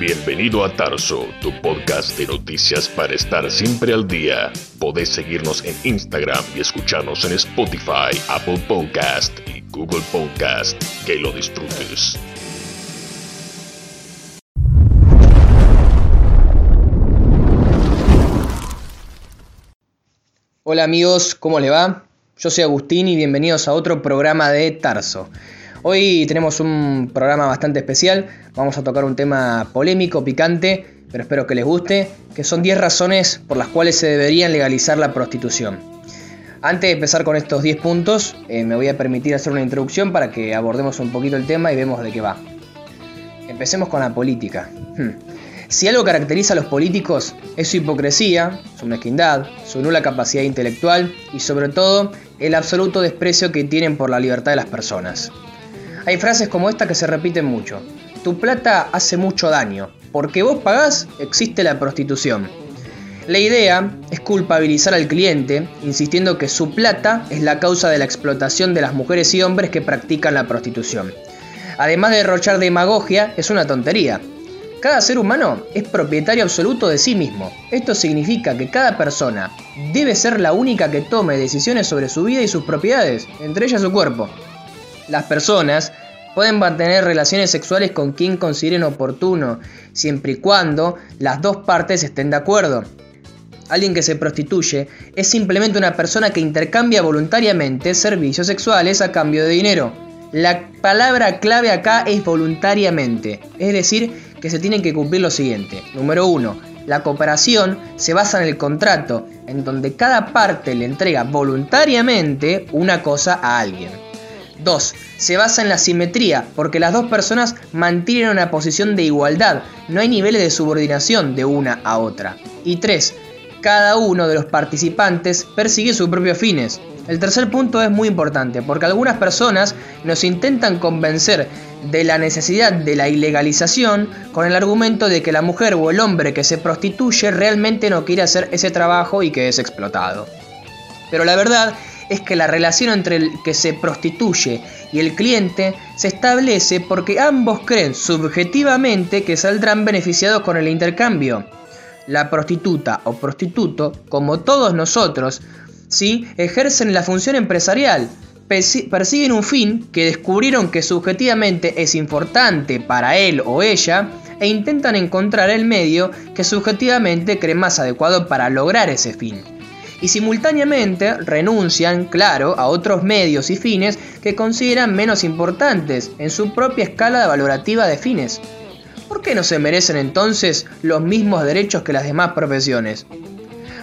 Bienvenido a Tarso, tu podcast de noticias para estar siempre al día. Podés seguirnos en Instagram y escucharnos en Spotify, Apple Podcast y Google Podcast. Que lo disfrutes. Hola amigos, ¿cómo le va? Yo soy Agustín y bienvenidos a otro programa de Tarso. Hoy tenemos un programa bastante especial, vamos a tocar un tema polémico, picante, pero espero que les guste, que son 10 razones por las cuales se debería legalizar la prostitución. Antes de empezar con estos 10 puntos, eh, me voy a permitir hacer una introducción para que abordemos un poquito el tema y vemos de qué va. Empecemos con la política. Hmm. Si algo caracteriza a los políticos es su hipocresía, su mezquindad, su nula capacidad intelectual y sobre todo el absoluto desprecio que tienen por la libertad de las personas. Hay frases como esta que se repiten mucho. Tu plata hace mucho daño. Porque vos pagás, existe la prostitución. La idea es culpabilizar al cliente, insistiendo que su plata es la causa de la explotación de las mujeres y hombres que practican la prostitución. Además de derrochar demagogia, es una tontería. Cada ser humano es propietario absoluto de sí mismo. Esto significa que cada persona debe ser la única que tome decisiones sobre su vida y sus propiedades, entre ellas su cuerpo. Las personas pueden mantener relaciones sexuales con quien consideren oportuno, siempre y cuando las dos partes estén de acuerdo. Alguien que se prostituye es simplemente una persona que intercambia voluntariamente servicios sexuales a cambio de dinero. La palabra clave acá es voluntariamente, es decir, que se tiene que cumplir lo siguiente. Número uno, La cooperación se basa en el contrato, en donde cada parte le entrega voluntariamente una cosa a alguien. 2. Se basa en la simetría, porque las dos personas mantienen una posición de igualdad, no hay niveles de subordinación de una a otra. Y 3. Cada uno de los participantes persigue sus propios fines. El tercer punto es muy importante, porque algunas personas nos intentan convencer de la necesidad de la ilegalización con el argumento de que la mujer o el hombre que se prostituye realmente no quiere hacer ese trabajo y que es explotado. Pero la verdad es que la relación entre el que se prostituye y el cliente se establece porque ambos creen subjetivamente que saldrán beneficiados con el intercambio. La prostituta o prostituto, como todos nosotros, ¿sí? ejercen la función empresarial, persiguen un fin que descubrieron que subjetivamente es importante para él o ella e intentan encontrar el medio que subjetivamente cree más adecuado para lograr ese fin y simultáneamente renuncian, claro, a otros medios y fines que consideran menos importantes en su propia escala valorativa de fines. ¿Por qué no se merecen entonces los mismos derechos que las demás profesiones?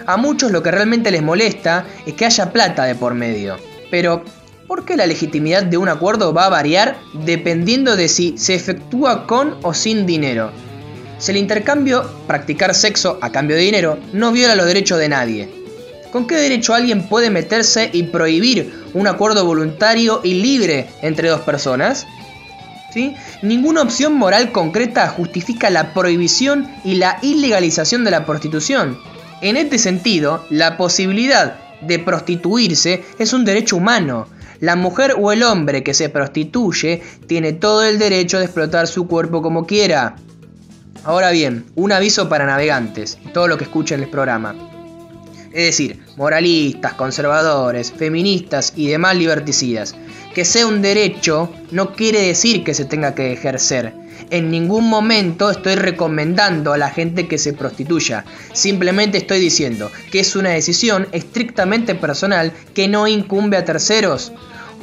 A muchos lo que realmente les molesta es que haya plata de por medio. Pero, ¿por qué la legitimidad de un acuerdo va a variar dependiendo de si se efectúa con o sin dinero? Si el intercambio, practicar sexo a cambio de dinero, no viola los derechos de nadie. ¿Con qué derecho alguien puede meterse y prohibir un acuerdo voluntario y libre entre dos personas? ¿Sí? Ninguna opción moral concreta justifica la prohibición y la ilegalización de la prostitución. En este sentido, la posibilidad de prostituirse es un derecho humano. La mujer o el hombre que se prostituye tiene todo el derecho de explotar su cuerpo como quiera. Ahora bien, un aviso para navegantes y todo lo que escuchen el programa. Es decir, moralistas, conservadores, feministas y demás liberticidas. Que sea un derecho no quiere decir que se tenga que ejercer. En ningún momento estoy recomendando a la gente que se prostituya. Simplemente estoy diciendo que es una decisión estrictamente personal que no incumbe a terceros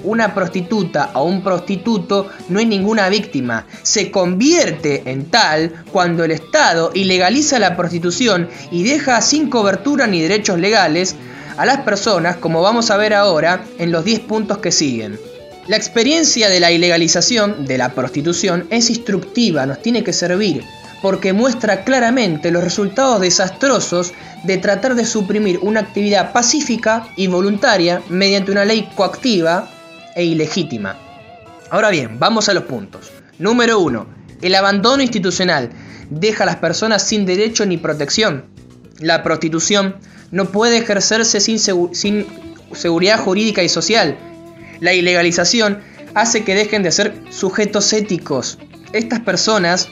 una prostituta o un prostituto no es ninguna víctima. Se convierte en tal cuando el Estado ilegaliza la prostitución y deja sin cobertura ni derechos legales a las personas, como vamos a ver ahora en los 10 puntos que siguen. La experiencia de la ilegalización de la prostitución es instructiva, nos tiene que servir, porque muestra claramente los resultados desastrosos de tratar de suprimir una actividad pacífica y voluntaria mediante una ley coactiva e ilegítima. Ahora bien, vamos a los puntos. Número 1. El abandono institucional deja a las personas sin derecho ni protección. La prostitución no puede ejercerse sin, sin seguridad jurídica y social. La ilegalización hace que dejen de ser sujetos éticos. Estas personas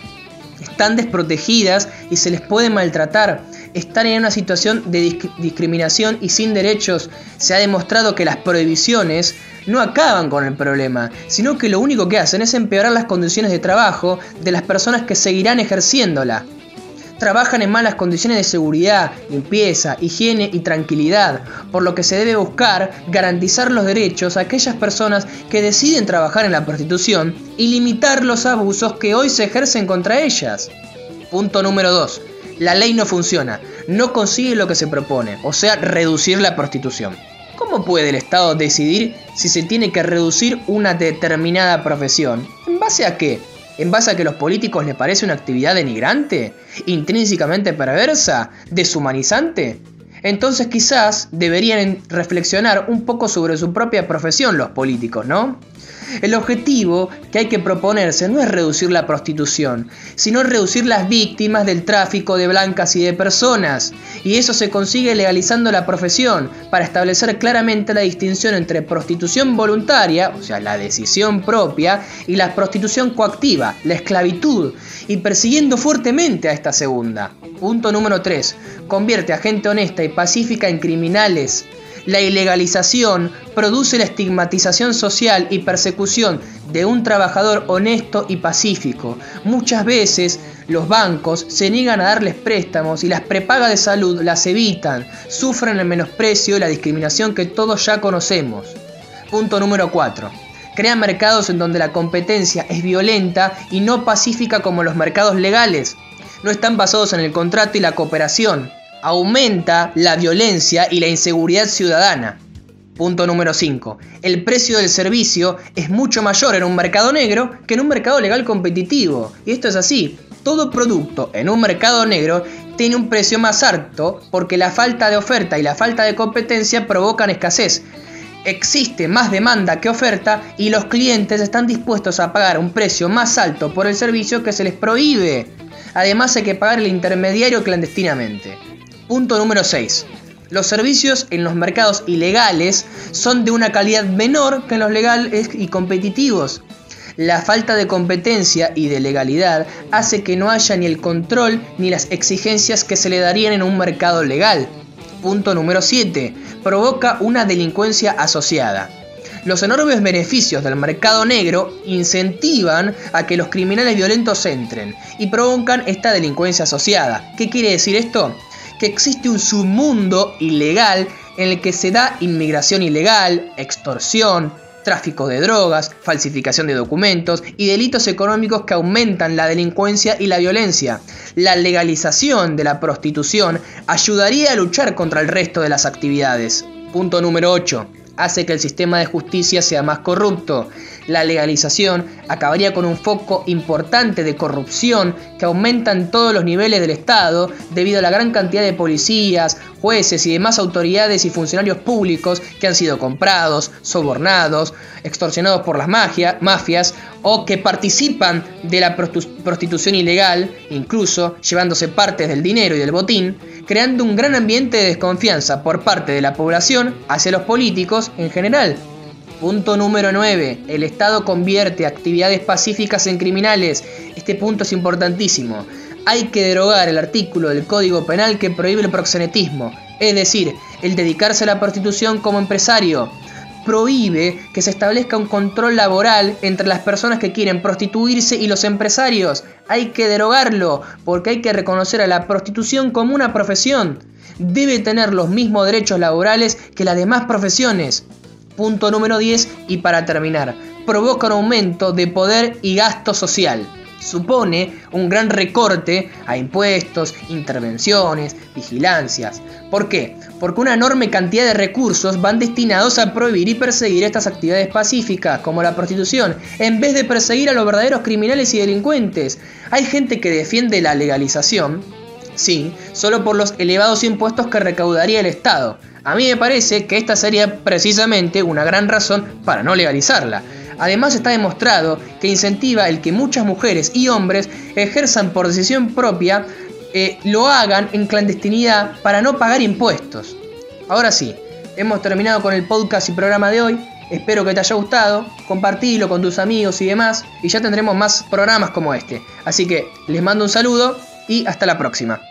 están desprotegidas y se les puede maltratar, están en una situación de discriminación y sin derechos. Se ha demostrado que las prohibiciones no acaban con el problema, sino que lo único que hacen es empeorar las condiciones de trabajo de las personas que seguirán ejerciéndola trabajan en malas condiciones de seguridad, limpieza, higiene y tranquilidad, por lo que se debe buscar garantizar los derechos a aquellas personas que deciden trabajar en la prostitución y limitar los abusos que hoy se ejercen contra ellas. Punto número 2. La ley no funciona, no consigue lo que se propone, o sea, reducir la prostitución. ¿Cómo puede el Estado decidir si se tiene que reducir una determinada profesión? ¿En base a qué? ¿En base a que los políticos les parece una actividad denigrante? ¿Intrínsecamente perversa? ¿Deshumanizante? Entonces quizás deberían reflexionar un poco sobre su propia profesión los políticos, ¿no? El objetivo que hay que proponerse no es reducir la prostitución, sino reducir las víctimas del tráfico de blancas y de personas. Y eso se consigue legalizando la profesión para establecer claramente la distinción entre prostitución voluntaria, o sea, la decisión propia, y la prostitución coactiva, la esclavitud, y persiguiendo fuertemente a esta segunda. Punto número 3. Convierte a gente honesta y pacífica en criminales la ilegalización produce la estigmatización social y persecución de un trabajador honesto y pacífico. Muchas veces los bancos se niegan a darles préstamos y las prepagas de salud las evitan, sufren el menosprecio y la discriminación que todos ya conocemos. Punto número 4. Crean mercados en donde la competencia es violenta y no pacífica como los mercados legales. No están basados en el contrato y la cooperación aumenta la violencia y la inseguridad ciudadana. Punto número 5. El precio del servicio es mucho mayor en un mercado negro que en un mercado legal competitivo. Y esto es así. Todo producto en un mercado negro tiene un precio más alto porque la falta de oferta y la falta de competencia provocan escasez. Existe más demanda que oferta y los clientes están dispuestos a pagar un precio más alto por el servicio que se les prohíbe. Además hay que pagar el intermediario clandestinamente. Punto número 6. Los servicios en los mercados ilegales son de una calidad menor que en los legales y competitivos. La falta de competencia y de legalidad hace que no haya ni el control ni las exigencias que se le darían en un mercado legal. Punto número 7. Provoca una delincuencia asociada. Los enormes beneficios del mercado negro incentivan a que los criminales violentos entren y provocan esta delincuencia asociada. ¿Qué quiere decir esto? Que existe un submundo ilegal en el que se da inmigración ilegal, extorsión, tráfico de drogas, falsificación de documentos y delitos económicos que aumentan la delincuencia y la violencia. La legalización de la prostitución ayudaría a luchar contra el resto de las actividades. Punto número 8 hace que el sistema de justicia sea más corrupto. La legalización acabaría con un foco importante de corrupción que aumenta en todos los niveles del Estado debido a la gran cantidad de policías, jueces y demás autoridades y funcionarios públicos que han sido comprados, sobornados, extorsionados por las mafias o que participan de la prostitución ilegal, incluso llevándose partes del dinero y del botín, creando un gran ambiente de desconfianza por parte de la población hacia los políticos en general. Punto número 9. El Estado convierte actividades pacíficas en criminales. Este punto es importantísimo. Hay que derogar el artículo del Código Penal que prohíbe el proxenetismo, es decir, el dedicarse a la prostitución como empresario. Prohíbe que se establezca un control laboral entre las personas que quieren prostituirse y los empresarios. Hay que derogarlo porque hay que reconocer a la prostitución como una profesión. Debe tener los mismos derechos laborales que las demás profesiones. Punto número 10 y para terminar, provoca un aumento de poder y gasto social. Supone un gran recorte a impuestos, intervenciones, vigilancias. ¿Por qué? Porque una enorme cantidad de recursos van destinados a prohibir y perseguir estas actividades pacíficas, como la prostitución, en vez de perseguir a los verdaderos criminales y delincuentes. Hay gente que defiende la legalización, sí, solo por los elevados impuestos que recaudaría el Estado. A mí me parece que esta sería precisamente una gran razón para no legalizarla. Además está demostrado que incentiva el que muchas mujeres y hombres ejerzan por decisión propia, eh, lo hagan en clandestinidad para no pagar impuestos. Ahora sí, hemos terminado con el podcast y programa de hoy. Espero que te haya gustado, compartilo con tus amigos y demás, y ya tendremos más programas como este. Así que les mando un saludo y hasta la próxima.